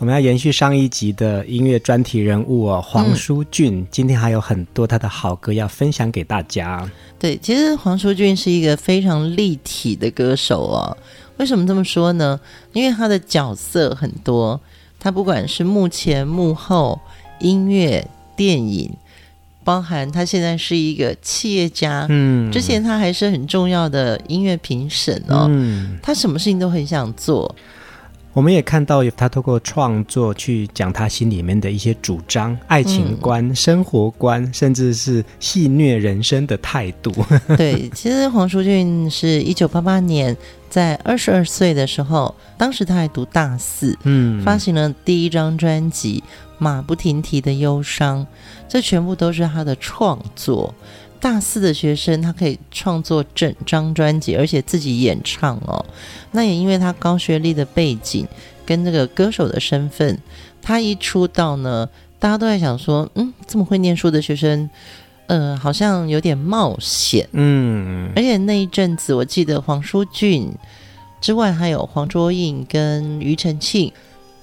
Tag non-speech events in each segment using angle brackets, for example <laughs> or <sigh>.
我们要延续上一集的音乐专题人物哦，黄舒骏。嗯、今天还有很多他的好歌要分享给大家。对，其实黄舒骏是一个非常立体的歌手哦。为什么这么说呢？因为他的角色很多，他不管是幕前幕后、音乐、电影，包含他现在是一个企业家。嗯，之前他还是很重要的音乐评审哦。嗯，他什么事情都很想做。我们也看到他透过创作去讲他心里面的一些主张、爱情观、嗯、生活观，甚至是戏虐人生的态度。<laughs> 对，其实黄舒骏是一九八八年在二十二岁的时候，当时他还读大四，嗯，发行了第一张专辑《马不停蹄的忧伤》，这全部都是他的创作。大四的学生，他可以创作整张专辑，而且自己演唱哦。那也因为他高学历的背景跟这个歌手的身份，他一出道呢，大家都在想说，嗯，这么会念书的学生，呃，好像有点冒险。嗯，而且那一阵子，我记得黄舒骏之外，还有黄卓颖跟庾澄庆、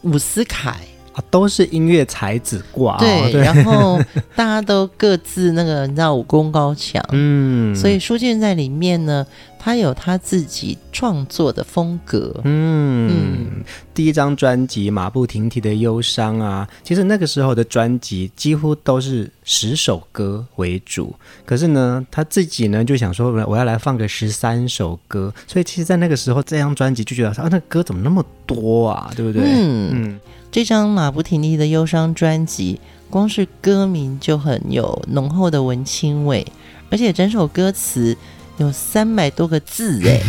伍思凯。啊，都是音乐才子挂，对，对，然后大家都各自那个，你知道武功高强，<laughs> 嗯，所以舒骏在里面呢，他有他自己创作的风格，嗯，嗯，第一张专辑《马不停蹄的忧伤》啊，其实那个时候的专辑几乎都是十首歌为主，可是呢，他自己呢就想说，我要来放个十三首歌，所以其实，在那个时候，这张专辑就觉得啊，那歌怎么那么多啊，对不对？嗯。嗯这张马不停蹄的忧伤专辑，光是歌名就很有浓厚的文青味，而且整首歌词有三百多个字哎，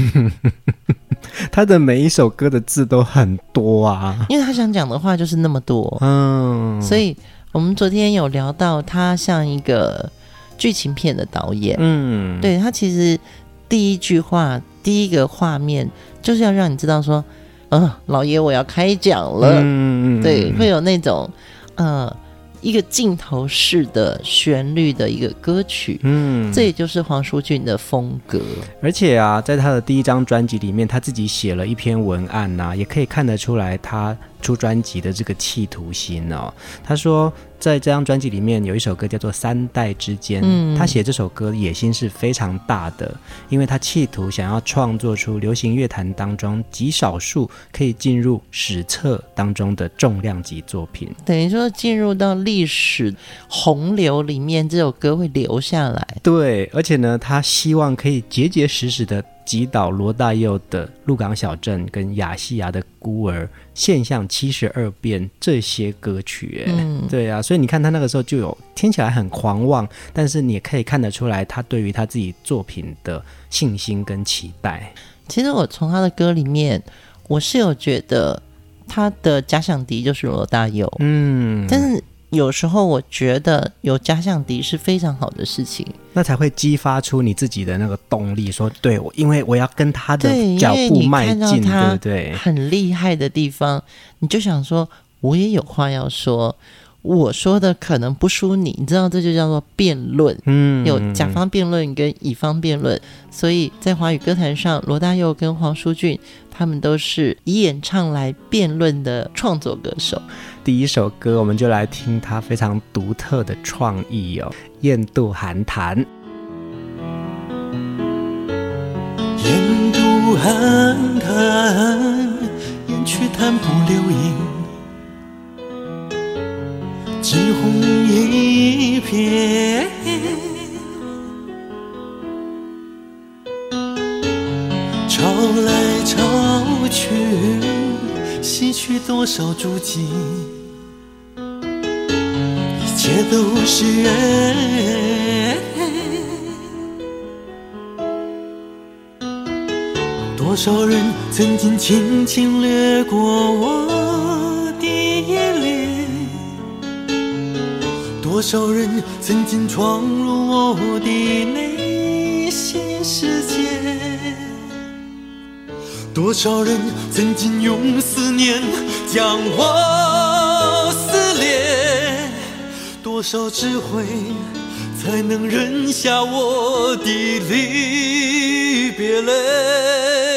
<laughs> 他的每一首歌的字都很多啊，因为他想讲的话就是那么多，嗯，所以我们昨天有聊到他像一个剧情片的导演，嗯，对，他其实第一句话、第一个画面就是要让你知道说。嗯、呃，老爷，我要开讲了。嗯，对，会有那种，呃，一个镜头式的旋律的一个歌曲。嗯，这也就是黄舒骏的风格。而且啊，在他的第一张专辑里面，他自己写了一篇文案呐、啊，也可以看得出来他。出专辑的这个企图心哦，他说在这张专辑里面有一首歌叫做《三代之间》，嗯，他写这首歌野心是非常大的，因为他企图想要创作出流行乐坛当中极少数可以进入史册当中的重量级作品，等于说进入到历史洪流里面，这首歌会留下来。对，而且呢，他希望可以结结实实的。击倒罗大佑的《鹿港小镇》跟亚细亚的《孤儿》、现象七十二变这些歌曲，哎、嗯，对啊，所以你看他那个时候就有听起来很狂妄，但是你也可以看得出来他对于他自己作品的信心跟期待。其实我从他的歌里面，我是有觉得他的假想敌就是罗大佑，嗯，但是。有时候我觉得有假想敌是非常好的事情，那才会激发出你自己的那个动力。说对，我因为我要跟他的脚步迈进，对不对？很厉害的地方，你就想说，我也有话要说。我说的可能不输你，你知道这就叫做辩论。嗯，有甲方辩论跟乙方辩论，所以在华语歌坛上，罗大佑跟黄舒骏他们都是以演唱来辩论的创作歌手。第一首歌，我们就来听它非常独特的创意哦，《雁渡寒潭》。雁渡寒潭，去潭不留影，惊鸿一瞥，潮来潮去，洗去多少足迹。一切都是缘。多少人曾经轻轻掠过我的眼帘，多少人曾经闯入我的内心世界，多少人曾经用思念将我多少智慧才能忍下我的离别泪。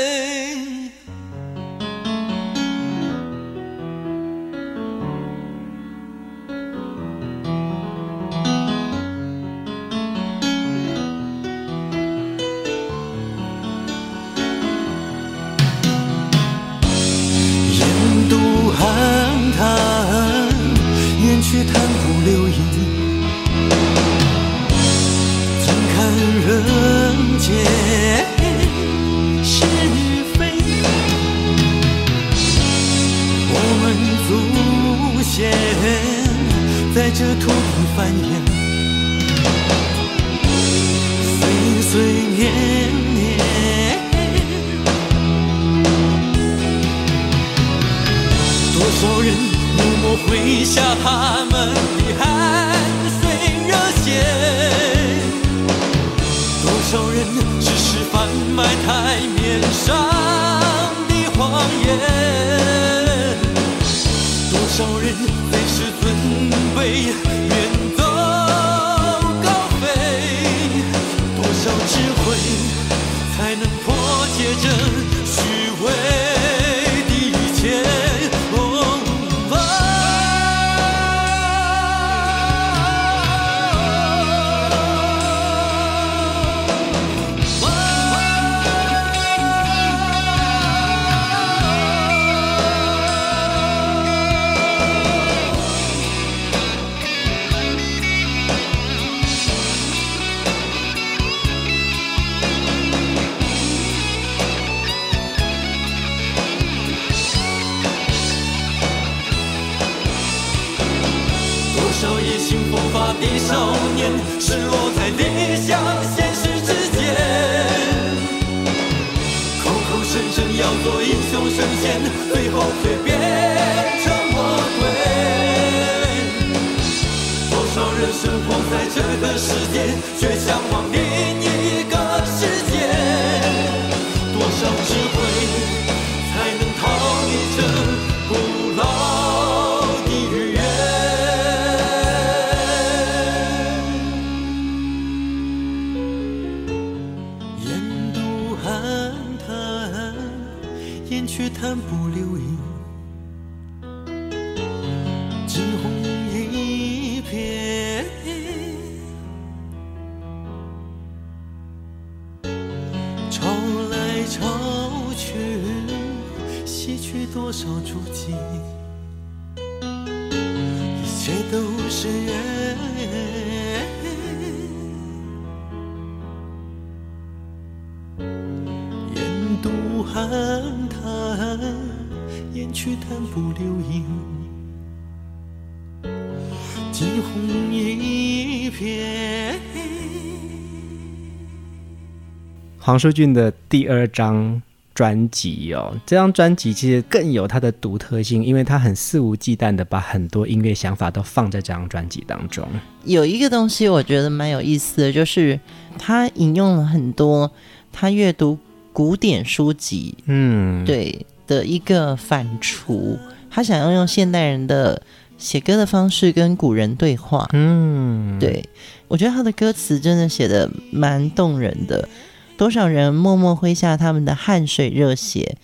黄舒骏的第二张专辑哦，这张专辑其实更有它的独特性，因为他很肆无忌惮的把很多音乐想法都放在这张专辑当中。有一个东西我觉得蛮有意思的，就是他引用了很多他阅读古典书籍，嗯，对的一个反刍，他想要用现代人的写歌的方式跟古人对话，嗯，对，我觉得他的歌词真的写的蛮动人的。多少人默默挥下他们的汗水热血，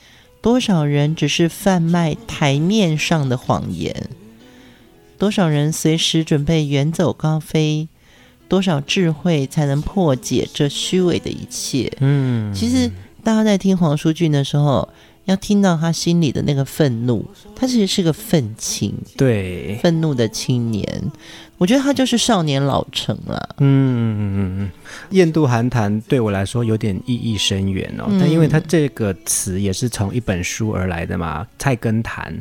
多少人只是贩卖台面上的谎言，多少人随时准备远走高飞，多少智慧才能破解这虚伪的一切？嗯，其实大家在听黄淑俊的时候，要听到他心里的那个愤怒，他其实是个愤青，对，愤怒的青年。我觉得他就是少年老成了。嗯嗯嗯，嗯，印度寒潭对我来说有点意义深远哦，嗯、但因为他这个词也是从一本书而来的嘛，《菜根谭》。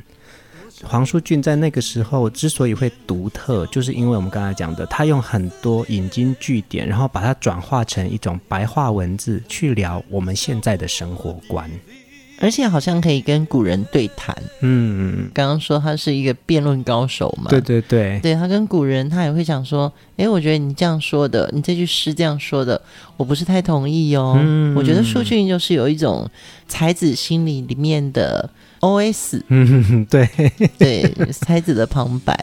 黄书俊在那个时候之所以会独特，就是因为我们刚才讲的，他用很多引经据典，然后把它转化成一种白话文字去聊我们现在的生活观。而且好像可以跟古人对谈，嗯，刚刚说他是一个辩论高手嘛，对对对，对他跟古人，他也会讲说，诶，我觉得你这样说的，你这句诗这样说的，我不是太同意哦。嗯，我觉得舒俊就是有一种才子心理里面的 OS，嗯，对。<laughs> 对，才子的旁白。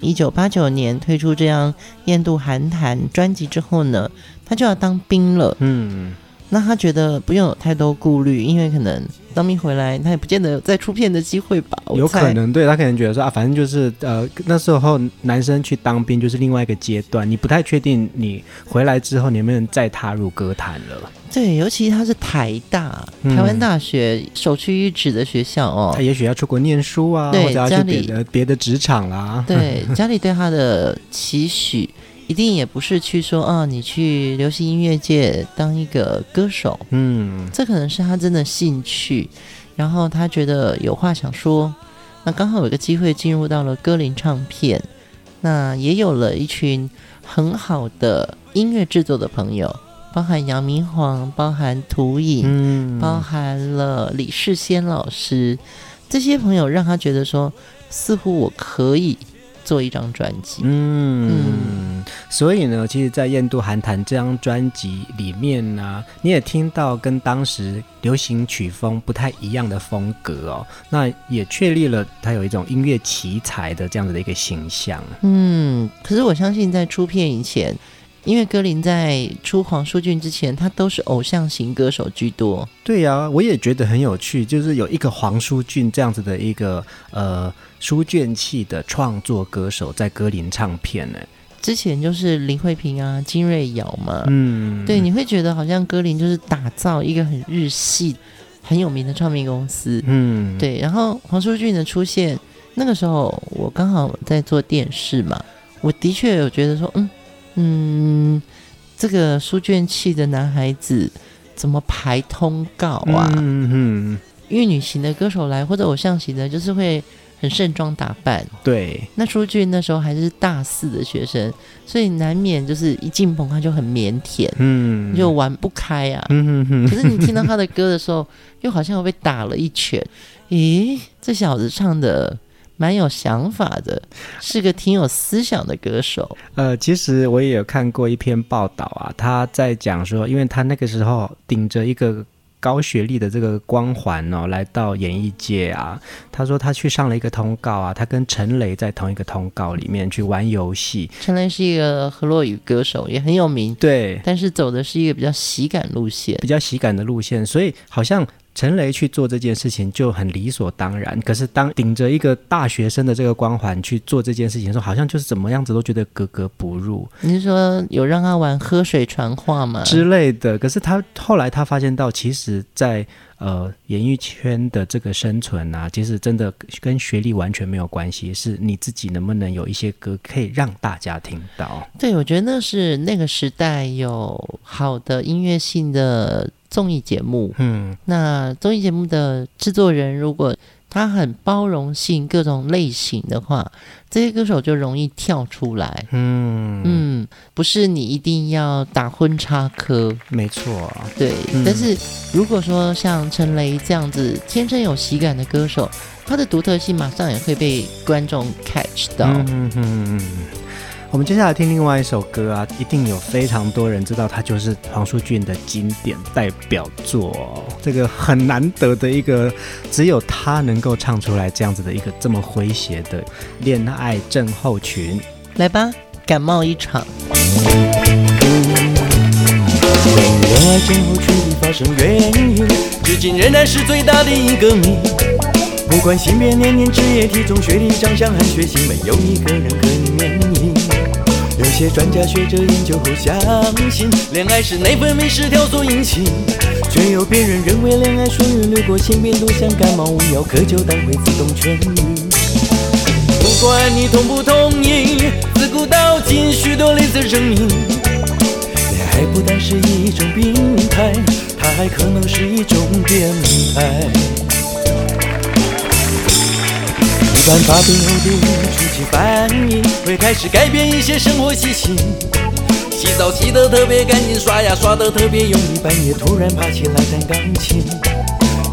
一九八九年推出这样《雁渡寒潭》专辑之后呢，他就要当兵了，嗯。那他觉得不用有太多顾虑，因为可能当兵回来，他也不见得有再出片的机会吧。有可能，对，他可能觉得说啊，反正就是呃，那时候男生去当兵就是另外一个阶段，你不太确定你回来之后你能不能再踏入歌坛了。对，尤其他是台大，台湾大学首屈一指的学校哦。他也许要出国念书啊，或者要去别的别的职场啦。对，家里对他的期许。一定也不是去说啊，你去流行音乐界当一个歌手，嗯，这可能是他真的兴趣，然后他觉得有话想说，那刚好有个机会进入到了歌林唱片，那也有了一群很好的音乐制作的朋友，包含杨明煌，包含涂影，嗯，包含了李世先老师，这些朋友让他觉得说，似乎我可以。做一张专辑，嗯，嗯，所以呢，其实，在《印度寒潭》这张专辑里面呢，你也听到跟当时流行曲风不太一样的风格哦，那也确立了他有一种音乐奇才的这样子的一个形象。嗯，可是我相信在出片以前。因为歌林在出黄书俊之前，他都是偶像型歌手居多。对呀、啊，我也觉得很有趣，就是有一个黄书俊这样子的一个呃书卷气的创作歌手在歌林唱片呢。之前就是林慧萍啊、金瑞瑶嘛，嗯，对，你会觉得好像歌林就是打造一个很日系、很有名的唱片公司，嗯，对。然后黄书俊的出现，那个时候我刚好在做电视嘛，我的确有觉得说，嗯。嗯，这个书卷气的男孩子怎么排通告啊？嗯哼，因为女型的歌手来或者偶像型的，就是会很盛装打扮。对，那书俊那时候还是大四的学生，所以难免就是一进棚他就很腼腆，嗯，就玩不开啊。嗯哼哼。可是你听到他的歌的时候，又好像有被打了一拳。咦，这小子唱的。蛮有想法的，是个挺有思想的歌手。呃，其实我也有看过一篇报道啊，他在讲说，因为他那个时候顶着一个高学历的这个光环哦，来到演艺界啊。他说他去上了一个通告啊，他跟陈雷在同一个通告里面去玩游戏。陈雷是一个河洛语歌手，也很有名，对，但是走的是一个比较喜感路线，比较喜感的路线，所以好像。陈雷去做这件事情就很理所当然，可是当顶着一个大学生的这个光环去做这件事情的时候，好像就是怎么样子都觉得格格不入。你是说有让他玩喝水传话吗？之类的？可是他后来他发现到，其实在，在呃演艺圈的这个生存啊，其实真的跟学历完全没有关系，是你自己能不能有一些歌可以让大家听到。对，我觉得那是那个时代有好的音乐性的。综艺节目，嗯，那综艺节目的制作人如果他很包容性各种类型的话，这些歌手就容易跳出来，嗯。嗯，不是你一定要打婚插科，没错，对。嗯、但是如果说像陈雷这样子天生有喜感的歌手，他的独特性马上也会被观众 catch 到，嗯嗯嗯。嗯我们接下来听另外一首歌啊，一定有非常多人知道，它就是黄书俊的经典代表作哦。这个很难得的一个，只有他能够唱出来这样子的一个这么诙谐的恋爱症候群。来吧，感冒一场。恋爱症候群的发生原因，至今仍然是最大的一个谜。不管性别、年龄、职业、体重、学历、长相和血型，没有一个人可以免疫。些专家学者研究后相信，恋爱是内分泌失调所引起，却有别人认为恋爱属于掠过性病毒，像感冒无药可救，但会自动痊愈。不管你同不同意，自古到今许多类似证明，恋爱不单是一种病态，它还可能是一种变态。一般发病后的初期反应会开始改变一些生活习性，洗澡洗得特别干净，刷牙刷得特别用力，半夜突然爬起来弹钢琴。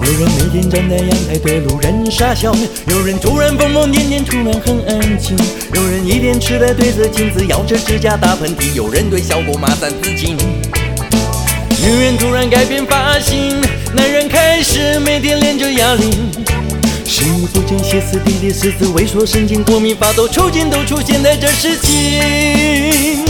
有人每天站在阳台对路人傻笑，有人突然疯疯癫癫，突然很安静。有人一脸痴呆对着镜子咬着指甲打喷嚏，有人对小狗骂三字经。女人突然改变发型，男人开始每天练着哑铃。食欲不见、歇斯底里、狮子萎缩、神经过敏、发抖、抽筋，都出现在这时期。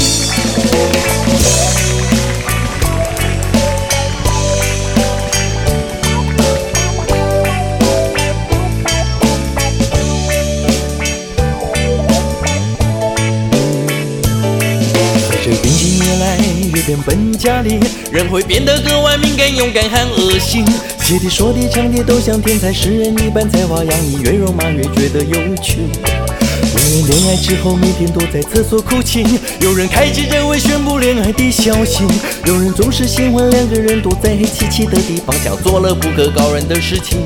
变本加厉，人会变得格外敏感、勇敢和恶心。写的、说的、唱的都像天才诗人一般才华洋溢，越肉麻越觉得有趣。有人恋爱之后每天躲在厕所哭泣，有人开记者会宣布恋爱的消息，有人总是喜欢两个人躲在黑漆漆的地方，像做了不可告人的事情。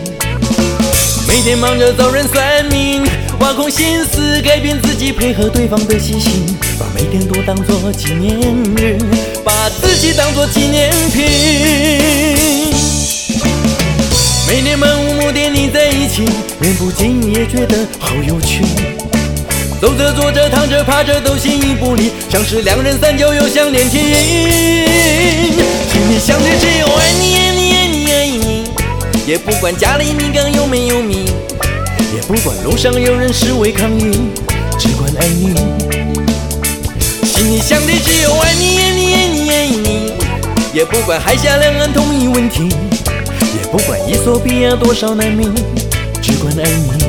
每天忙着找人算命，挖空心思改变自己，配合对方的习性，把每天都当作纪念日，把自己当作纪念品。每年漫无目的腻在一起，连不经意也觉得好有趣。走着坐着躺着趴着都形影不离，像是两人三角又像连体婴。心里想的只有爱你爱你爱你爱你，也不管家里米缸有没有米，不管路上有人是为抗议，只管爱你。心里想的只有爱你爱你爱你爱你，也不管海峡两岸统一问题。也不管伊索比亚多少难民，只管爱你。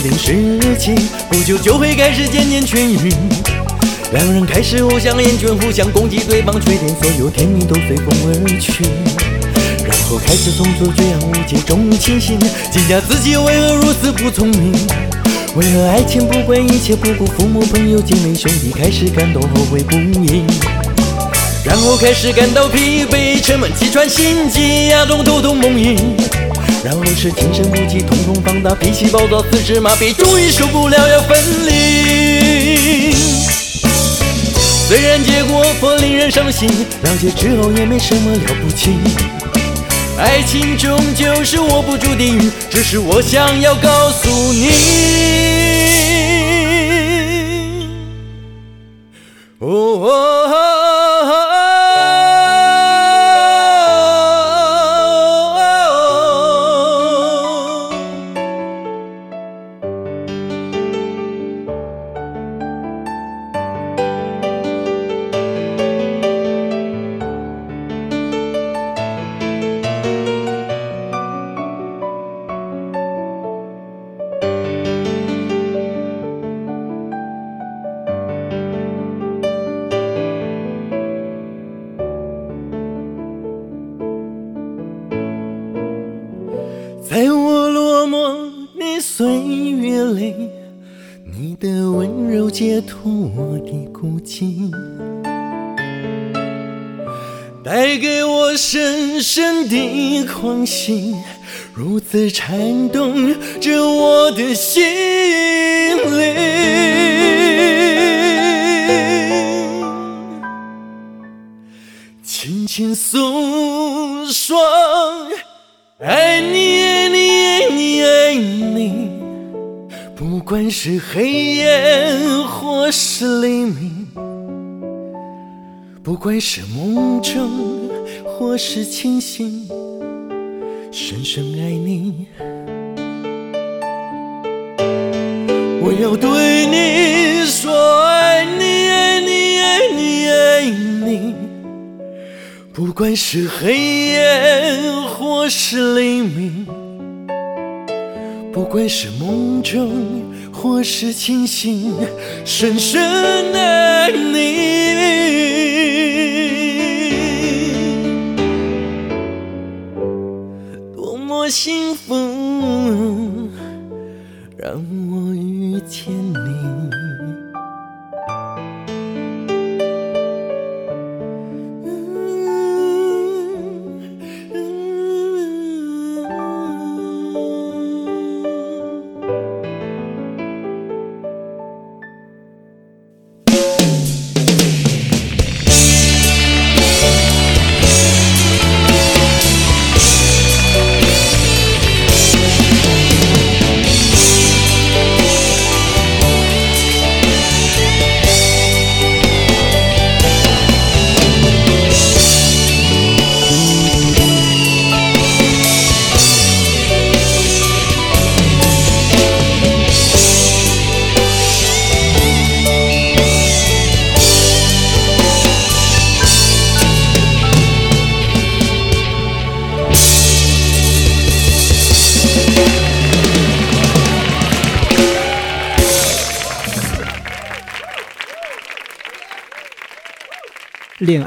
轰烈烈热恋时期，不久就会开始渐渐痊愈。两人开始互相厌倦，互相攻击对方缺点，所有甜蜜都随风而去。然后开始从此这样无解中清醒，惊讶自己为何如此不聪明。为了爱情不管一切，不顾父母朋友姐妹兄弟，开始感到后悔不已。然后开始感到疲惫，沉闷气喘心悸，牙中头痛梦呓。然后是精神不济，瞳孔放大，脾气暴躁，四肢麻痹，终于受不了要分离。虽然结果颇令人伤心，了解之后也没什么了不起。爱情终究是握不住的雨，这是我想要告诉你。哦在颤动着我的心灵，轻轻诉说爱你，爱你，爱你爱你。不管是黑夜或是黎明，不管是梦中或是清醒，深深爱你。我要对你说爱你爱你爱你爱你，不管是黑夜或是黎明，不管是梦中或是清醒，深深爱你。幸福，让我遇见你。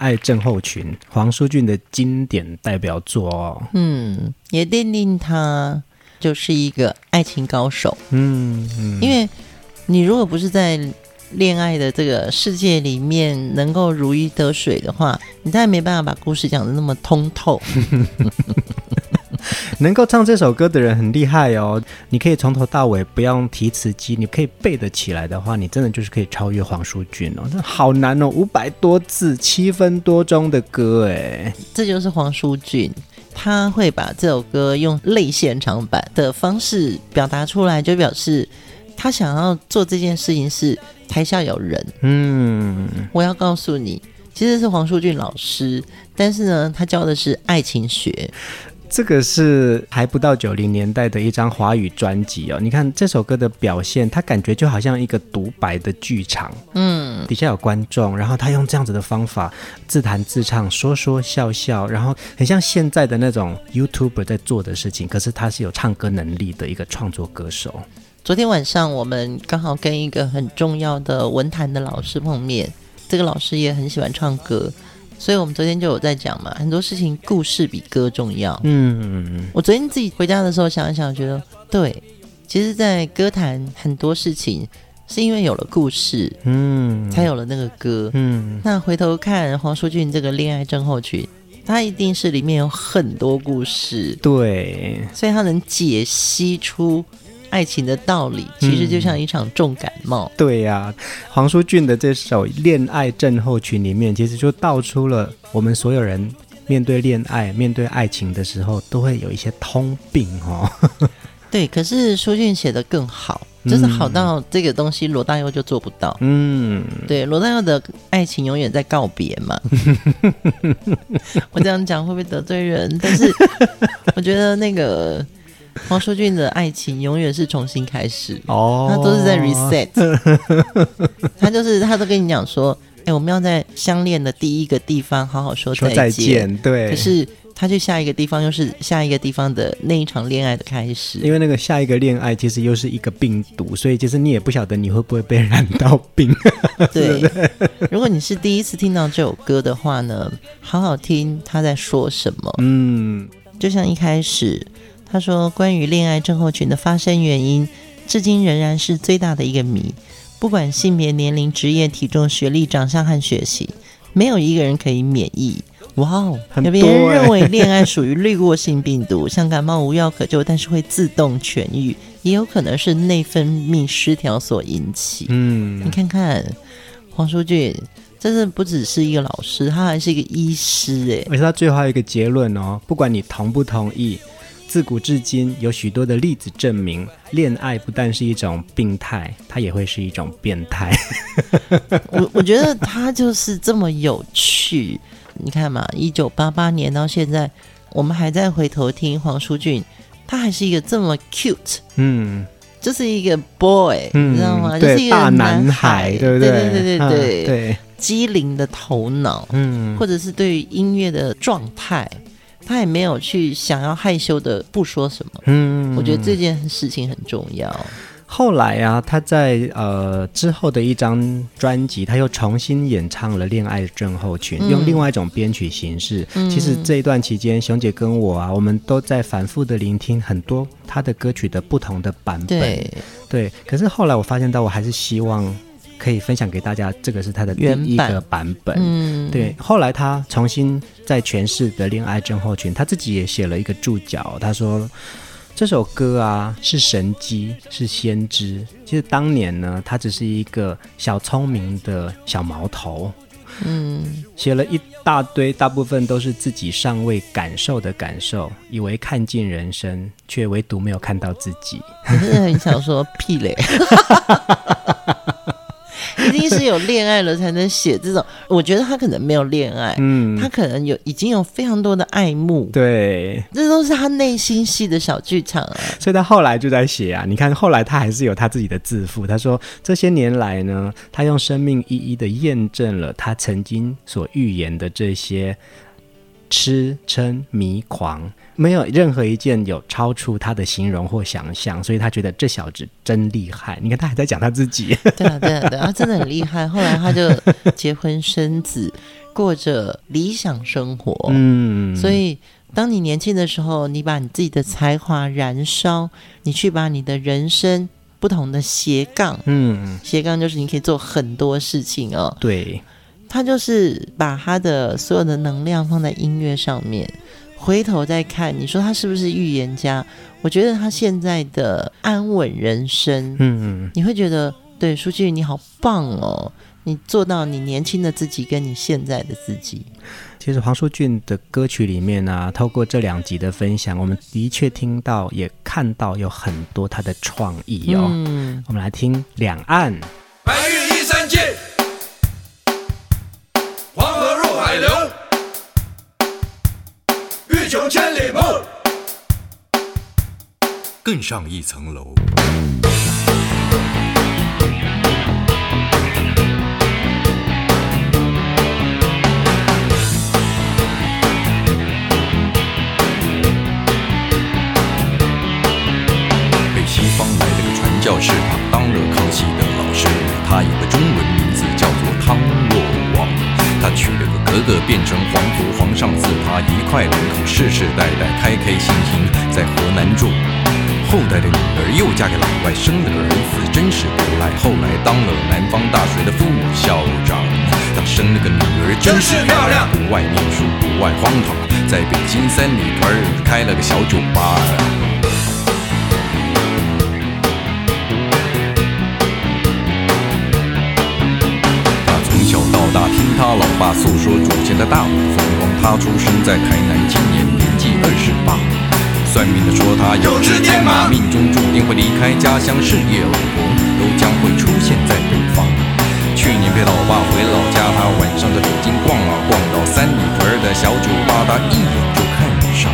爱症候群，黄舒骏的经典代表作哦。嗯，也奠定他就是一个爱情高手。嗯嗯，因为你如果不是在恋爱的这个世界里面能够如鱼得水的话，你再也没办法把故事讲得那么通透。<laughs> <laughs> 能够唱这首歌的人很厉害哦！你可以从头到尾不用提词机，你可以背得起来的话，你真的就是可以超越黄舒骏哦！这好难哦，五百多字，七分多钟的歌哎，这就是黄舒骏，他会把这首歌用类现场版的方式表达出来，就表示他想要做这件事情是台下有人。嗯，我要告诉你，其实是黄淑俊老师，但是呢，他教的是爱情学。这个是还不到九零年代的一张华语专辑哦。你看这首歌的表现，他感觉就好像一个独白的剧场，嗯，底下有观众，然后他用这样子的方法自弹自唱，说说笑笑，然后很像现在的那种 YouTuber 在做的事情。可是他是有唱歌能力的一个创作歌手。昨天晚上我们刚好跟一个很重要的文坛的老师碰面，这个老师也很喜欢唱歌。所以我们昨天就有在讲嘛，很多事情故事比歌重要。嗯，我昨天自己回家的时候想一想，觉得对，其实，在歌坛很多事情是因为有了故事，嗯，才有了那个歌。嗯，那回头看黄舒骏这个恋爱症候群，他一定是里面有很多故事，对，所以他能解析出。爱情的道理其实就像一场重感冒。嗯、对呀、啊，黄舒骏的这首《恋爱症候群》里面，其实就道出了我们所有人面对恋爱、面对爱情的时候，都会有一些通病哦。<laughs> 对，可是舒骏写的更好，就是好到这个东西罗大佑就做不到。嗯，对，罗大佑的爱情永远在告别嘛。<laughs> 我这样讲会不会得罪人？但是我觉得那个。黄舒骏的爱情永远是重新开始哦，他都是在 reset，<laughs> 他就是他都跟你讲说，哎、欸，我们要在相恋的第一个地方好好说再见，对。可是他去下一个地方又是下一个地方的那一场恋爱的开始，因为那个下一个恋爱其实又是一个病毒，所以其实你也不晓得你会不会被染到病。<laughs> 对，如果你是第一次听到这首歌的话呢，好好听他在说什么。嗯，就像一开始。他说：“关于恋爱症候群的发生原因，至今仍然是最大的一个谜。不管性别、年龄、职业、体重、学历、长相和血型，没有一个人可以免疫。哇哦！有别人认为恋爱属于滤过性病毒，<laughs> 像感冒无药可救，但是会自动痊愈，也有可能是内分泌失调所引起。嗯，你看看黄舒俊，真的不只是一个老师，他还是一个医师哎。而且他最后还有一个结论哦，不管你同不同意。”自古至今，有许多的例子证明，恋爱不但是一种病态，它也会是一种变态。我我觉得他就是这么有趣。你看嘛，一九八八年到现在，我们还在回头听黄淑俊，他还是一个这么 cute，嗯，就是一个 boy，、嗯、你知道吗？就是一个大男孩，对不对？对对对对对对，对机灵的头脑，嗯，或者是对于音乐的状态，他也没有去想要害羞的不说什么，嗯，我觉得这件事情很重要。后来啊，他在呃之后的一张专辑，他又重新演唱了《恋爱症候群》，嗯，用另外一种编曲形式。嗯，其实这一段期间，熊姐跟我啊，我们都在反复的聆听很多他的歌曲的不同的版本。对，对。可是后来我发现到，我还是希望可以分享给大家，这个是他的第一个版本。嗯，对。后来他重新在诠释的《恋爱症候群》，他自己也写了一个注脚，他说。这首歌啊，是神机，是先知。其实当年呢，他只是一个小聪明的小毛头，嗯，写了一大堆，大部分都是自己尚未感受的感受，以为看尽人生，却唯独没有看到自己。我真的很想说屁嘞。一定是有恋爱了才能写这种，我觉得他可能没有恋爱，嗯，他可能有已经有非常多的爱慕，对，这都是他内心戏的小剧场啊。所以他后来就在写啊，你看后来他还是有他自己的自负，他说这些年来呢，他用生命一一的验证了他曾经所预言的这些痴嗔迷狂。没有任何一件有超出他的形容或想象，所以他觉得这小子真厉害。你看他还在讲他自己，<laughs> 对啊，对啊，对啊，他真的很厉害。后来他就结婚生子，过着理想生活。嗯，所以当你年轻的时候，你把你自己的才华燃烧，你去把你的人生不同的斜杠，嗯，斜杠就是你可以做很多事情哦。对，他就是把他的所有的能量放在音乐上面。回头再看，你说他是不是预言家？我觉得他现在的安稳人生，嗯嗯，你会觉得对，舒淇你好棒哦，你做到你年轻的自己跟你现在的自己。其实黄舒骏的歌曲里面呢、啊，透过这两集的分享，我们的确听到也看到有很多他的创意哦。嗯，我们来听《两岸》。白云依山尽，千里目，更上一层楼。北西方来了个传教士，他当了康熙的老师，他有个中文名字叫做汤若，娶了个格格变成皇族，皇上赐他一块两口，世世代代开开心心在河南住。后代的女儿又嫁给老外，生了个儿子，真是不赖。后来当了南方大学的副校长，他生了个女儿，真是漂亮。不爱念书，不爱荒唐，在北京三里屯开了个小酒吧。他老爸诉说祖先的大武风光。他出生在台南，今年年纪二十八。算命的说他有只天马，命中注定会离开家乡，事业老婆都将会出现在北方。去年陪老爸回老家，他晚上在北京逛啊逛，到三里屯的小酒吧，他一眼就看上。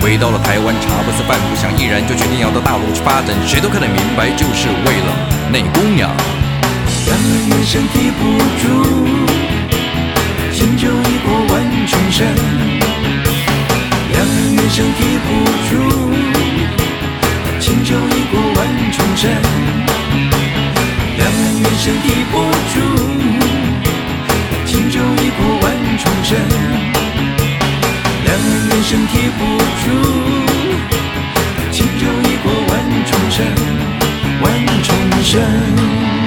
回到了台湾，茶不思饭不想，毅然就决定要到大陆去发展。谁都看得明白，就是为了那姑娘。两个人身体不住。轻舟已过万重山，两岸猿声啼不住。轻舟已过万重山，两岸猿声啼不住。轻舟已过万重山，两岸猿声啼不住。轻舟已过万重山，万重山。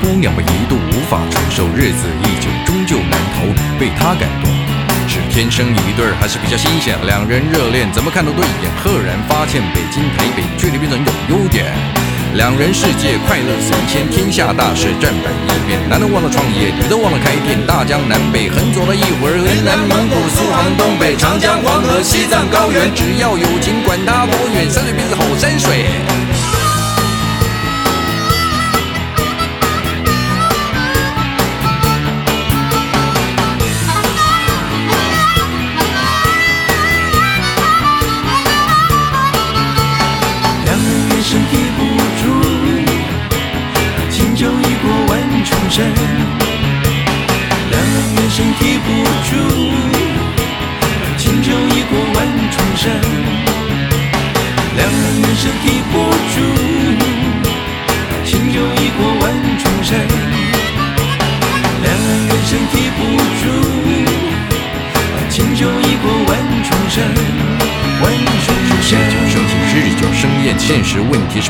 姑娘们一度无法承受，日子一久终究难逃被他感动。是天生一对，还是比较新鲜？两人热恋怎么看都对眼，赫然发现北京台北距离变成有优点。两人世界快乐神仙，天下大事站板一面，男的忘了创业，女的忘了开店。大江南北横走了一会儿，云南、蒙古、苏杭、东北、长江、黄河、西藏高原，只要有情，管他多远，山水便是好山水。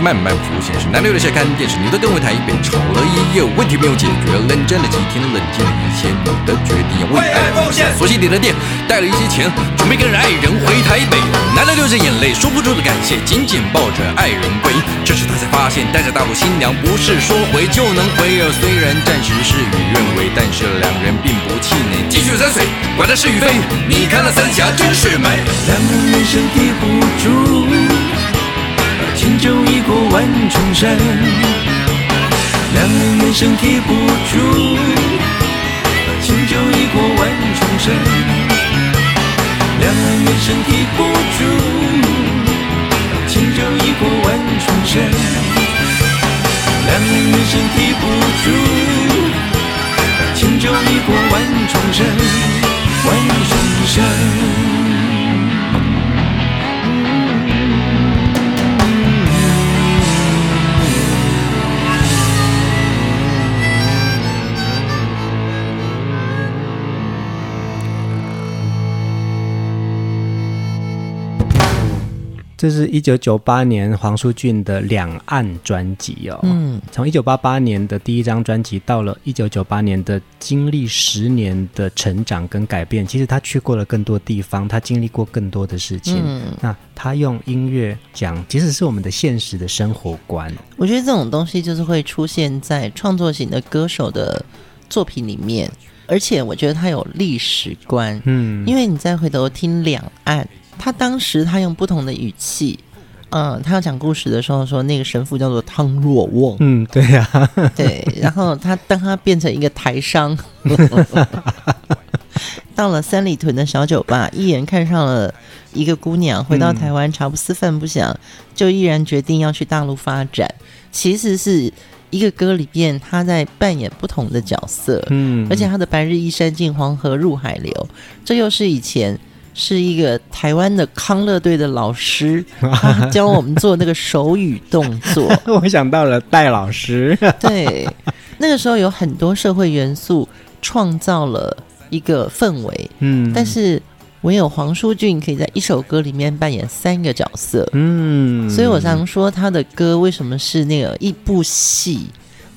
慢慢浮现。是难得的下看电视，你的灯会台被吵了一夜，问题没有解决，冷战了几天，冷静了一些，你的决定要为爱奉献。索性点了电，带了一些钱，准备跟着爱人回台北。男的流着眼泪，说不出的感谢，紧紧抱着爱人归。这时他才发现，带着大陆新娘不是说回就能回。虽然暂时事与愿违，但是两人并不气馁，继续山水，管他是与非。你看那三峡真是美，两人缘深提不住。轻舟已过万重山，两人缘深提不住。轻舟已过万重山，两人缘深提不住。这是一九九八年黄舒骏的两岸专辑哦。嗯，从一九八八年的第一张专辑到了一九九八年的，经历十年的成长跟改变，其实他去过了更多地方，他经历过更多的事情。嗯，那他用音乐讲，即使是我们的现实的生活观。我觉得这种东西就是会出现在创作型的歌手的作品里面，而且我觉得他有历史观。嗯，因为你再回头听两岸。他当时他用不同的语气，嗯，他要讲故事的时候说那个神父叫做汤若望，嗯，对呀、啊，<laughs> 对，然后他当他变成一个台商，<laughs> 到了三里屯的小酒吧，一眼看上了一个姑娘，回到台湾茶不思饭不想，就毅然决定要去大陆发展。其实是一个歌里边他在扮演不同的角色，嗯，而且他的白日依山尽，黄河入海流，这又是以前。是一个台湾的康乐队的老师，他 <laughs> 教我们做那个手语动作。<laughs> 我想到了戴老师。<laughs> 对，那个时候有很多社会元素，创造了一个氛围。嗯，但是唯有黄舒骏可以在一首歌里面扮演三个角色。嗯，所以我常说他的歌为什么是那个一部戏，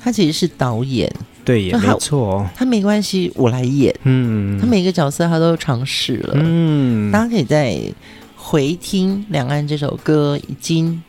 他其实是导演。对，也没错哦。他没关系，我来演。嗯，他每个角色他都尝试了。嗯，大家可以再回听《两岸》这首歌，已经。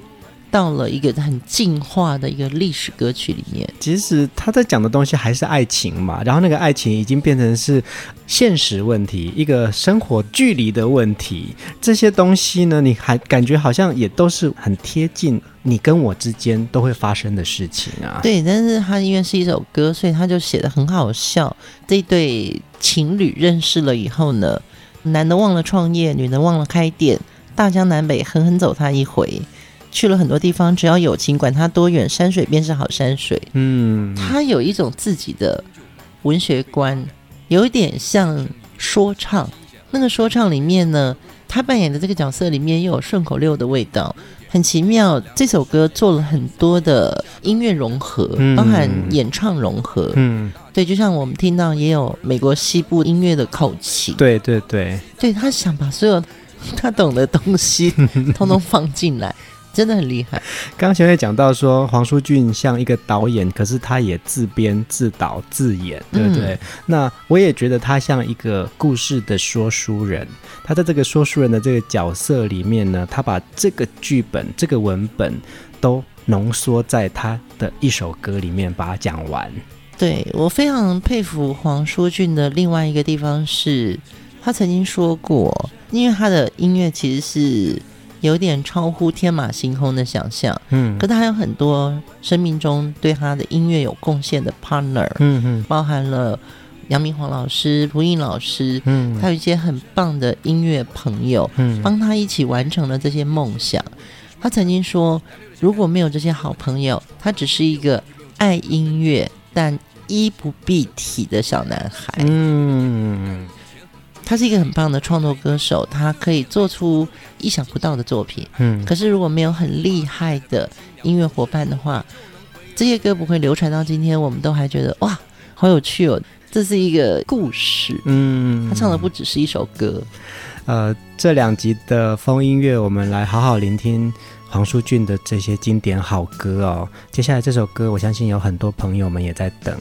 到了一个很进化的一个历史歌曲里面，其实他在讲的东西还是爱情嘛，然后那个爱情已经变成是现实问题，一个生活距离的问题，这些东西呢，你还感觉好像也都是很贴近你跟我之间都会发生的事情啊。对，但是他因为是一首歌，所以他就写的很好笑。这一对情侣认识了以后呢，男的忘了创业，女的忘了开店，大江南北狠狠走他一回。去了很多地方，只要有情，管它多远，山水便是好山水。嗯，他有一种自己的文学观，有一点像说唱。那个说唱里面呢，他扮演的这个角色里面又有顺口溜的味道，很奇妙。这首歌做了很多的音乐融合，嗯、包含演唱融合。嗯，对，就像我们听到也有美国西部音乐的口琴。对对对，对他想把所有他懂的东西 <laughs> 通通放进来。真的很厉害。刚刚前面讲到说黄舒骏像一个导演，可是他也自编自导自演，对不对？嗯、那我也觉得他像一个故事的说书人。他在这个说书人的这个角色里面呢，他把这个剧本、这个文本都浓缩在他的一首歌里面，把它讲完。对，我非常佩服黄舒骏的另外一个地方是，他曾经说过，因为他的音乐其实是。有点超乎天马行空的想象，嗯，可他还有很多生命中对他的音乐有贡献的 partner，嗯嗯，包含了杨明煌老师、蒲英老师，嗯，还有一些很棒的音乐朋友，嗯，帮他一起完成了这些梦想。他曾经说，如果没有这些好朋友，他只是一个爱音乐但衣不蔽体的小男孩。嗯，他是一个很棒的创作歌手，他可以做出意想不到的作品。嗯，可是如果没有很厉害的音乐伙伴的话，这些歌不会流传到今天，我们都还觉得哇，好有趣哦，这是一个故事。嗯，他唱的不只是一首歌。呃，这两集的风音乐，我们来好好聆听黄舒骏的这些经典好歌哦。接下来这首歌，我相信有很多朋友们也在等。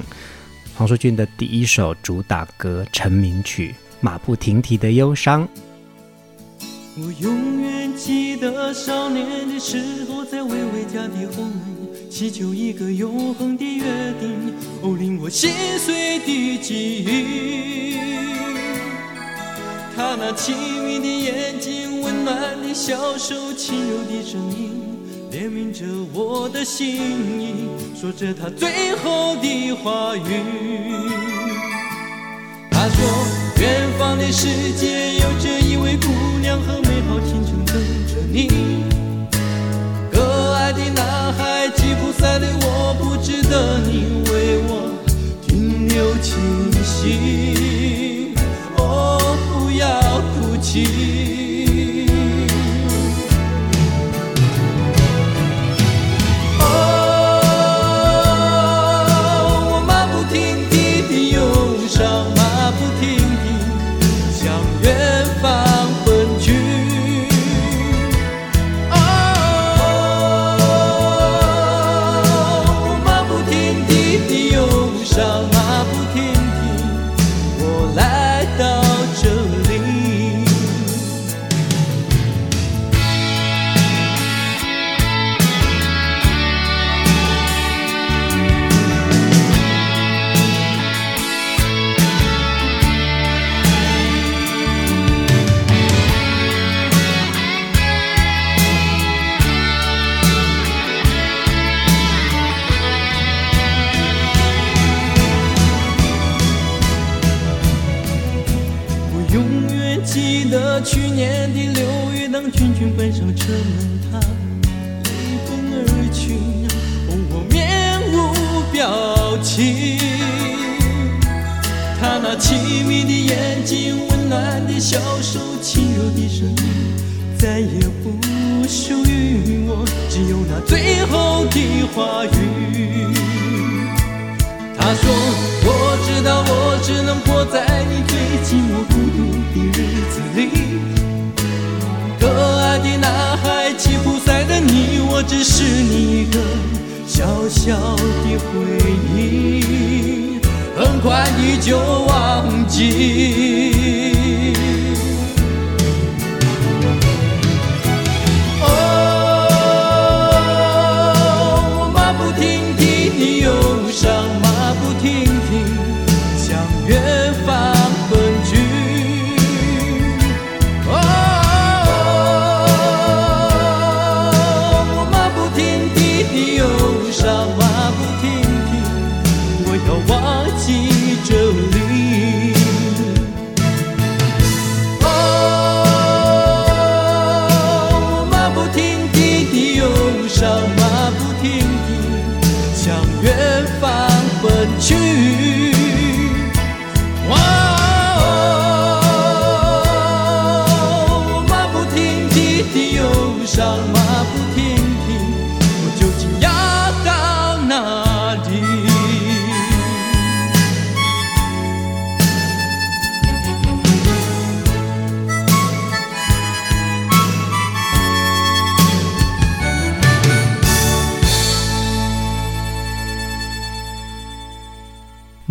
黄舒骏的第一首主打歌成名曲《马不停蹄的忧伤》。我永远记得少年的时候，在巍巍家的后门，祈求一个永恒的约定，哦，令我心碎的记忆。他那清明的眼睛，温暖的小手，轻柔的声音，怜悯着我的心意，说着他最后的话语。他说，远方的世界有着一位姑娘和美好青春等着你。可爱的男孩，吉普赛的我，不值得你为我停留气息。我，不要哭泣。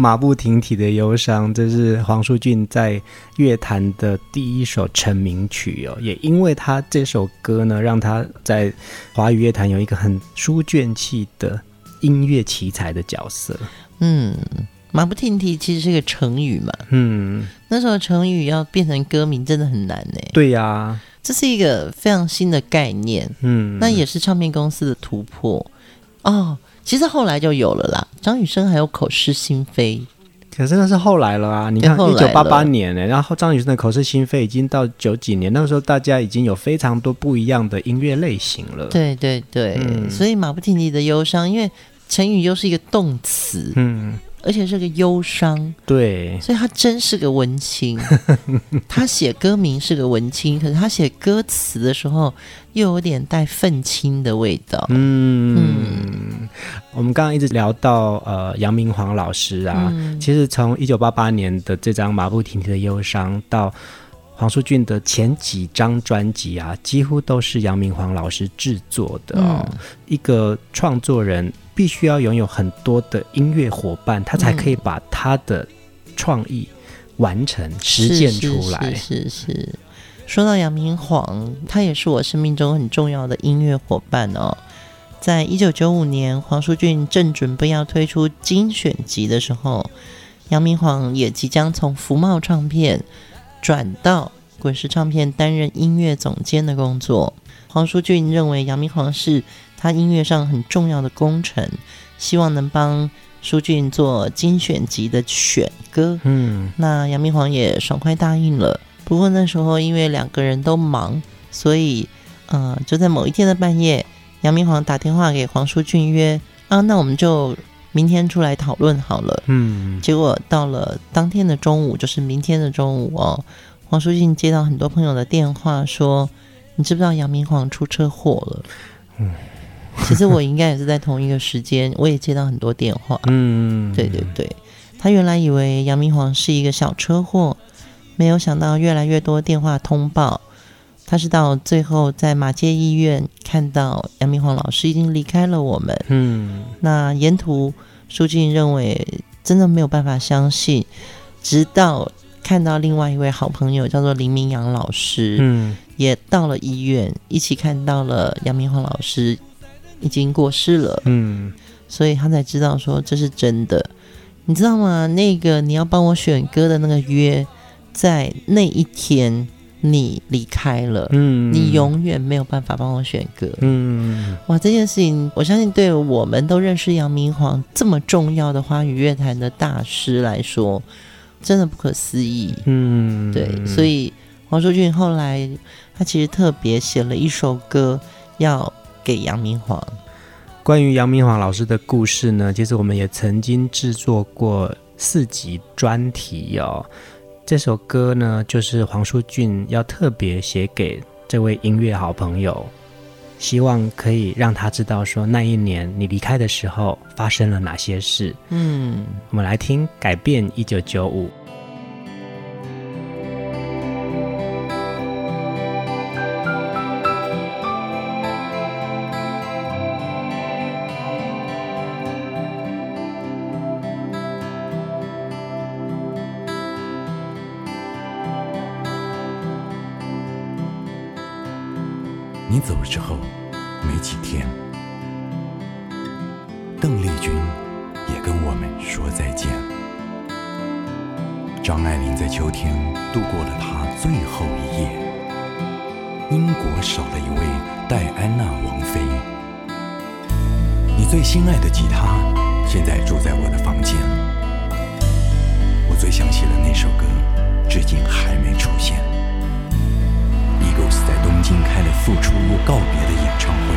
马不停蹄的忧伤，这是黄舒骏在乐坛的第一首成名曲哦。也因为他这首歌呢，让他在华语乐坛有一个很书卷气的音乐奇才的角色。嗯，马不停蹄其实是个成语嘛。嗯，那时候成语要变成歌名真的很难呢。对呀、啊，这是一个非常新的概念。嗯，那也是唱片公司的突破哦。其实后来就有了啦，张雨生还有口是心非，可是那是后来了啊！你看一九八八年呢，然后张雨生的口是心非已经到九几年，那个时候大家已经有非常多不一样的音乐类型了。对对对，嗯、所以马不停蹄的忧伤，因为成语又是一个动词，嗯，而且是个忧伤，对，所以他真是个文青。<laughs> 他写歌名是个文青，可是他写歌词的时候又有点带愤青的味道。嗯，嗯我们刚刚一直聊到呃杨明煌老师啊，嗯、其实从一九八八年的这张《马不停蹄的忧伤》到黄舒骏的前几张专辑啊，几乎都是杨明煌老师制作的哦。嗯、一个创作人必须要拥有很多的音乐伙伴，他才可以把他的创意完成、嗯、实践出来。是是，是是是。说到杨明煌，他也是我生命中很重要的音乐伙伴哦。在一九九五年，黄舒骏正准备要推出精选集的时候，杨明煌也即将从福茂唱片。转到滚石唱片担任音乐总监的工作，黄舒骏认为杨明煌是他音乐上很重要的工程，希望能帮舒俊做精选集的选歌。嗯，那杨明煌也爽快答应了。不过那时候因为两个人都忙，所以呃，就在某一天的半夜，杨明煌打电话给黄舒俊约啊，那我们就明天出来讨论好了。嗯，结果到了当天的中午，就是明天的中午哦，黄舒骏接到很多朋友的电话，说：“你知不知道杨明煌出车祸了？”嗯，<laughs> 其实我应该也是在同一个时间，我也接到很多电话。嗯，对对对，他原来以为杨明煌是一个小车祸，没有想到越来越多电话通报。他是到最后在马街医院看到杨明煌老师已经离开了我们。嗯，那沿途舒静认为真的没有办法相信，直到看到另外一位好朋友叫做林明阳老师，嗯，也到了医院，一起看到了杨明煌老师已经过世了。嗯，所以他才知道说这是真的。你知道吗？那个你要帮我选歌的那个约，在那一天。你离开了，嗯，你永远没有办法帮我选歌，嗯，哇，这件事情，我相信对我们都认识杨明煌这么重要的华语乐坛的大师来说，真的不可思议，嗯，对，所以黄淑俊后来他其实特别写了一首歌要给杨明煌。关于杨明煌老师的故事呢，其实我们也曾经制作过四集专题哦。这首歌呢，就是黄淑俊要特别写给这位音乐好朋友，希望可以让他知道说，那一年你离开的时候发生了哪些事。嗯，我们来听《改变一九九五》。走之后，没几天，邓丽君也跟我们说再见。张爱玲在秋天度过了她最后一夜。英国少了一位戴安娜王妃。你最心爱的吉他现在住在我的房间。我最想写的那首歌，至今还没出现。Eagles 在东京开了复出又告别的演唱会，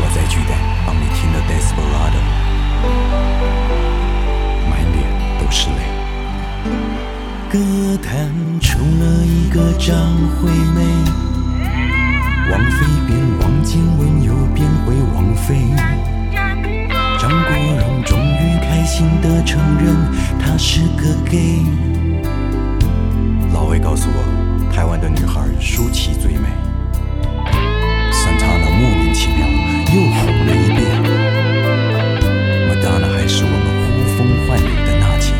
我在巨蛋帮你听了《Desperado》，满脸都是泪。歌坛出了一个张惠妹，王菲变王建文又变回王菲，张国荣终于开心地承认他是个 gay。老魏告诉我。台湾的女孩舒淇最美，Santana 莫名其妙又红了一遍，Madonna 还是我们呼风唤雨的娜姐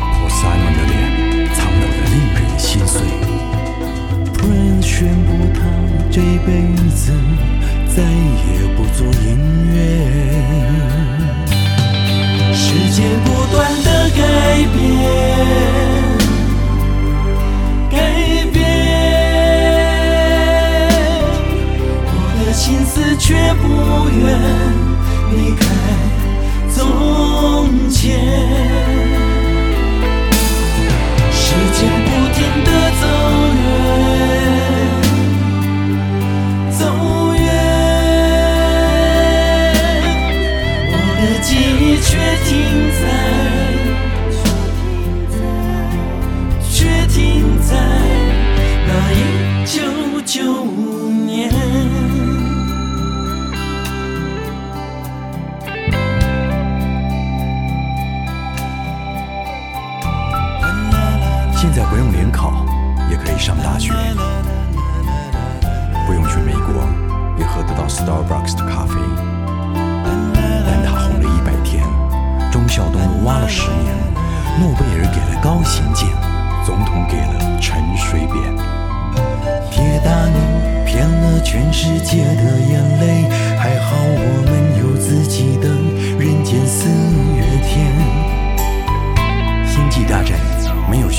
，Paul Simon 的脸苍老的令人心碎，Prince 宣布他这辈子再也不做音乐，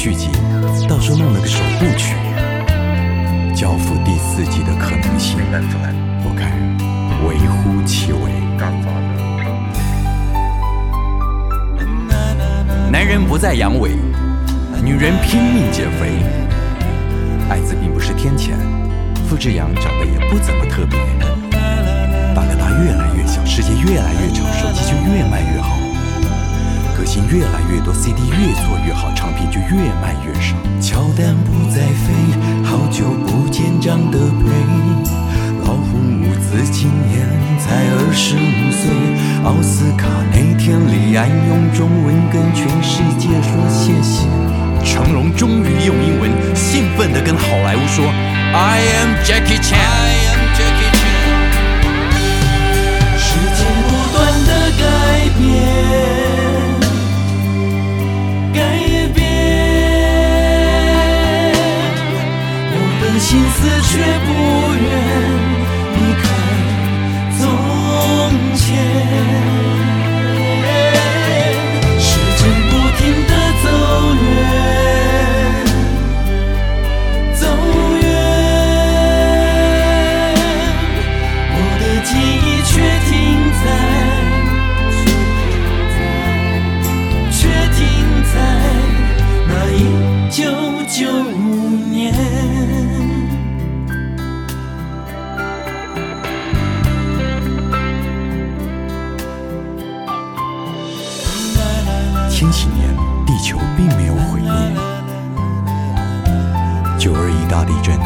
续集，到时候弄了个首部曲。教父第四季的可能性，我看微乎其微。男人不再阳痿，女人拼命减肥。艾滋并不是天谴，傅志阳长得也不怎么特别。大哥大越来越小，世界越来越丑，手机就越卖越好。歌星越来越多，CD 越做越好，唱片就越卖越少。乔丹不再飞，好久不见张德培。老红五子今年才二十五岁。奥斯卡那天，李安用中文跟全世界说谢谢。成龙终于用英文兴奋地跟好莱坞说：“I am Jackie Chan。” I am Jackie Chan。时间不断地改变，心思却不愿九二一大地震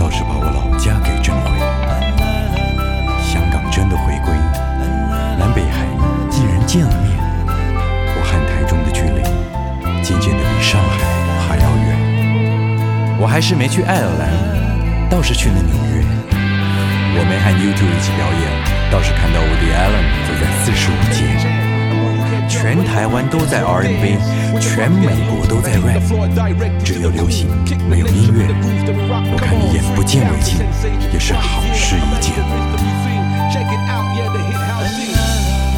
倒是把我老家给震毁。了香港真的回归了南北海竟然见了面我和台中的距离渐渐的比上海还要远。我还是没去爱尔兰倒是去了纽约。我没和 youtube 一起表演倒是看到 woody allen 走在四十五街。全台湾都在 R&B 全美国都在 rap，只有流行没有音乐。我看你眼不见为净，也是好事一件。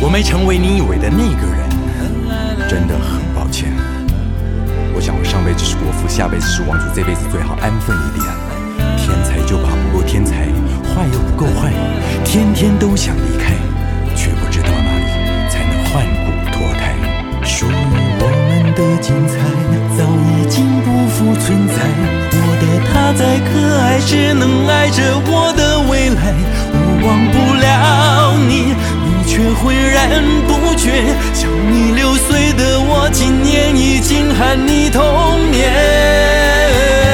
我没成为你以为的那个人，真的很抱歉。我想，我上辈子是国父，下辈子是王子，这辈子最好安分一点。天才就怕不够天才，坏又不够坏，天天都想离开，的精彩，早已经不复存在。我的他再可爱，只能爱着我的未来。我忘不了你。你却浑然不觉，像你六岁的我，今年已经喊你童年。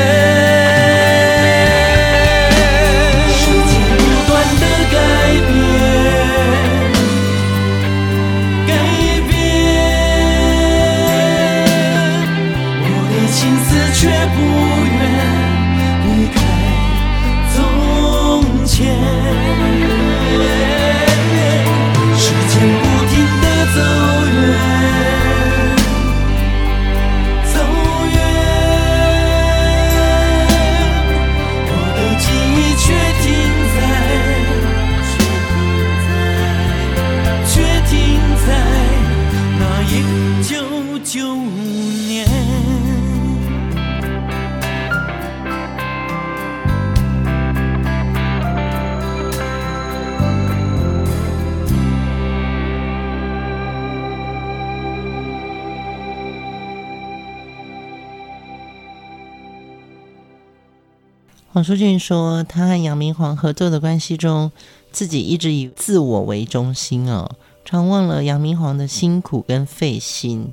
黄舒俊说，他和杨明煌合作的关系中，自己一直以自我为中心哦，常忘了杨明煌的辛苦跟费心。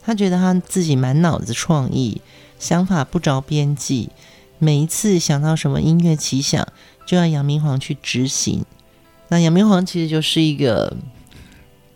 他觉得他自己满脑子创意，想法不着边际，每一次想到什么音乐奇想，就要杨明煌去执行。那杨明煌其实就是一个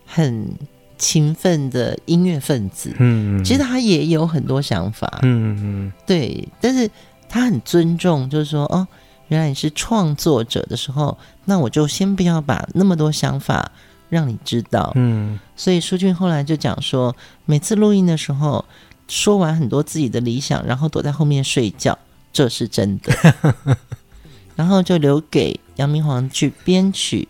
很勤奋的音乐分子。嗯，其实他也有很多想法。嗯嗯，对，但是他很尊重，就是说，哦，原来你是创作者的时候，那我就先不要把那么多想法让你知道。嗯，所以舒俊后来就讲说，每次录音的时候，说完很多自己的理想，然后躲在后面睡觉，这是真的。<laughs> 然后就留给杨明煌去编曲。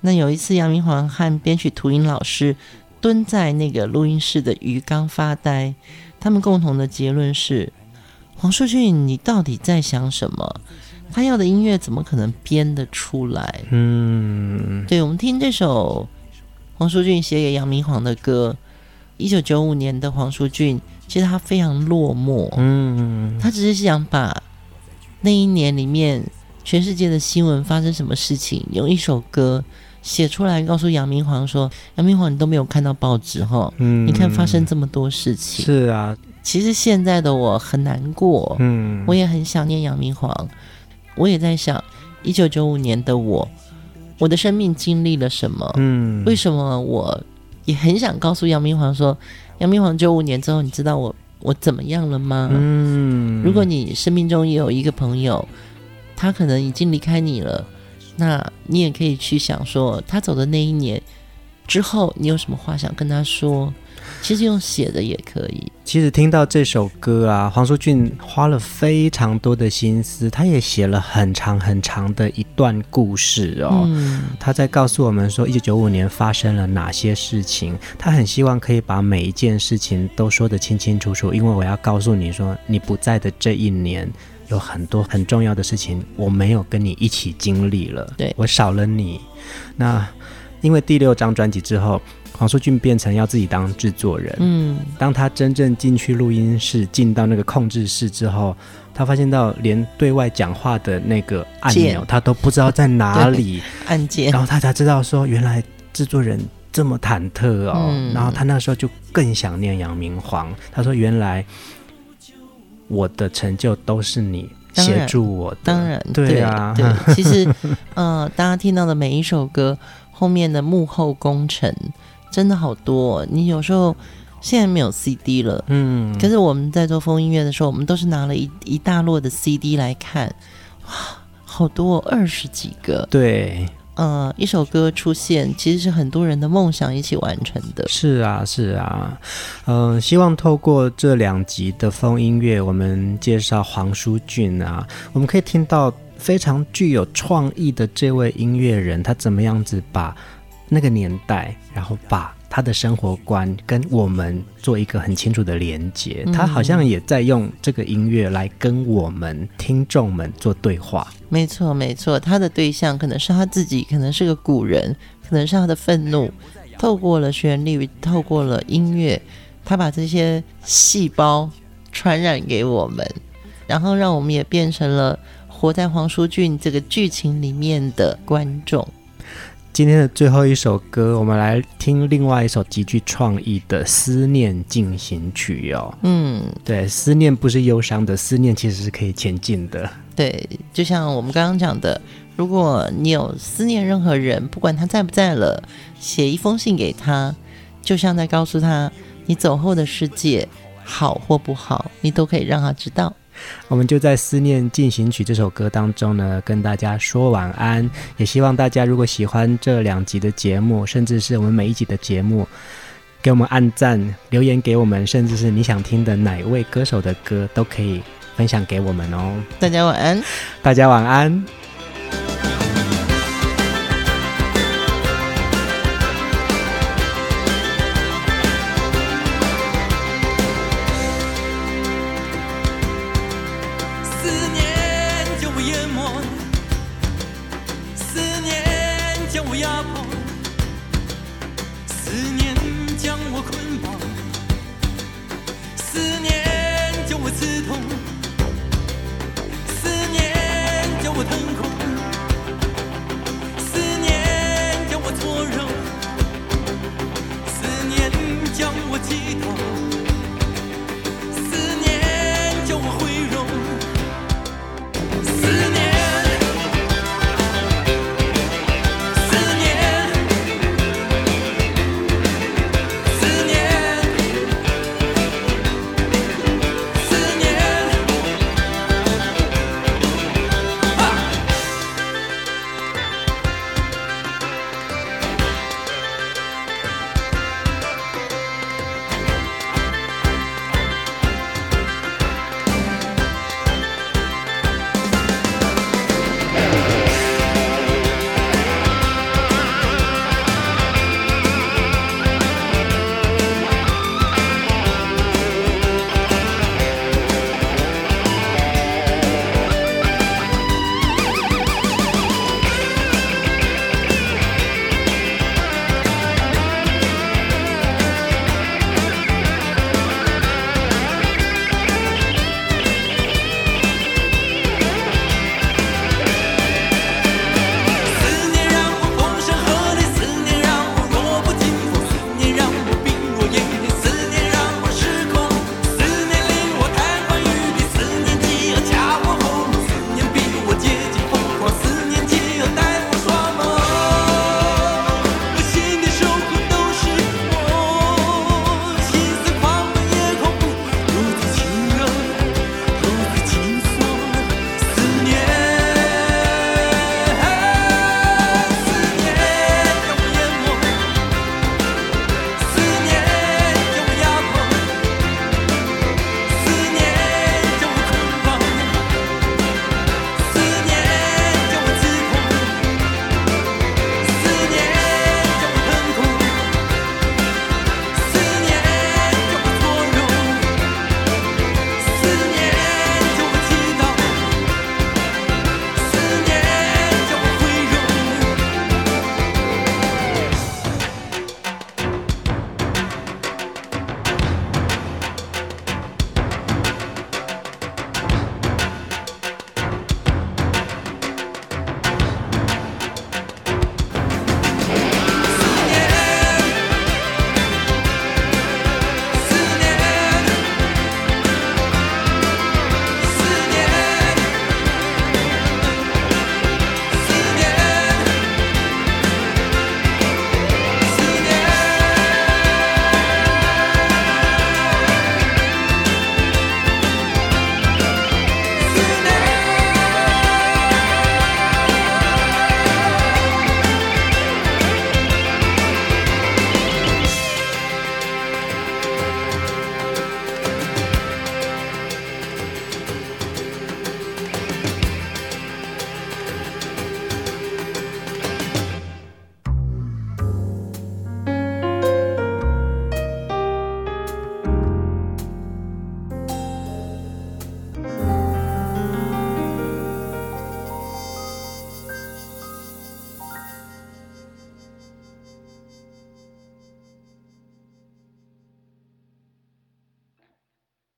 那有一次，杨明煌和编曲涂音老师蹲在那个录音室的鱼缸发呆，他们共同的结论是：黄淑俊，你到底在想什么？他要的音乐怎么可能编得出来？嗯，对，我们听这首黄淑俊写给杨明煌的歌，一九九五年的黄淑俊，其实他非常落寞。嗯，他只是想把那一年里面全世界的新闻发生什么事情，用一首歌。写出来告诉杨明煌说：“杨明煌，你都没有看到报纸哈？嗯，你看发生这么多事情。是啊，其实现在的我很难过，嗯，我也很想念杨明煌。我也在想，一九九五年的我，我的生命经历了什么？嗯，为什么我也很想告诉杨明煌说，杨明煌九五年之后，你知道我我怎么样了吗？嗯，如果你生命中也有一个朋友，他可能已经离开你了。”那你也可以去想说，他走的那一年之后，你有什么话想跟他说？其实用写的也可以。其实听到这首歌啊，黄舒骏花了非常多的心思，他也写了很长很长的一段故事哦。嗯，他在告诉我们说，一九九五年发生了哪些事情。他很希望可以把每一件事情都说得清清楚楚，因为我要告诉你说，你不在的这一年。有很多很重要的事情，我没有跟你一起经历了。对，我少了你。那因为第六张专辑之后，黄淑俊变成要自己当制作人。嗯，当他真正进去录音室，进到那个控制室之后，他发现到连对外讲话的那个按钮，他都不知道在哪里 <laughs> 按键。然后他才知道说，原来制作人这么忐忑哦。嗯，然后他那时候就更想念杨明煌。他说，原来。我的成就都是你协助我的，当然，对啊，对，对，<laughs> 其实，呃，大家听到的每一首歌后面的幕后工程真的好多。你有时候现在没有 CD 了，嗯，可是我们在做风音乐的时候，我们都是拿了一一大摞的 CD 来看，哇，好多，哦二十几个，对。呃，一首歌出现，其实是很多人的梦想一起完成的。是啊，是啊，嗯、呃，希望透过这两集的风音乐，我们介绍黄舒骏啊，我们可以听到非常具有创意的这位音乐人，他怎么样子把那个年代，然后把。他的生活观跟我们做一个很清楚的连接，他好像也在用这个音乐来跟我们听众们做对话。没错，没错，他的对象可能是他自己，可能是个古人，可能是他的愤怒，透过了旋律，透过了音乐，他把这些细胞传染给我们，然后让我们也变成了活在黄舒骏这个剧情里面的观众。今天的最后一首歌，我们来听另外一首极具创意的《思念进行曲》哦。嗯，对，思念不是忧伤的，思念其实是可以前进的。对，就像我们刚刚讲的，如果你有思念任何人，不管他在不在了，写一封信给他，就像在告诉他，你走后的世界好或不好，你都可以让他知道。我们就在《思念进行曲》这首歌当中呢，跟大家说晚安。也希望大家如果喜欢这两集的节目，甚至是我们每一集的节目，给我们按赞、留言给我们，甚至是你想听的哪位歌手的歌，都可以分享给我们哦。大家晚安，大家晚安。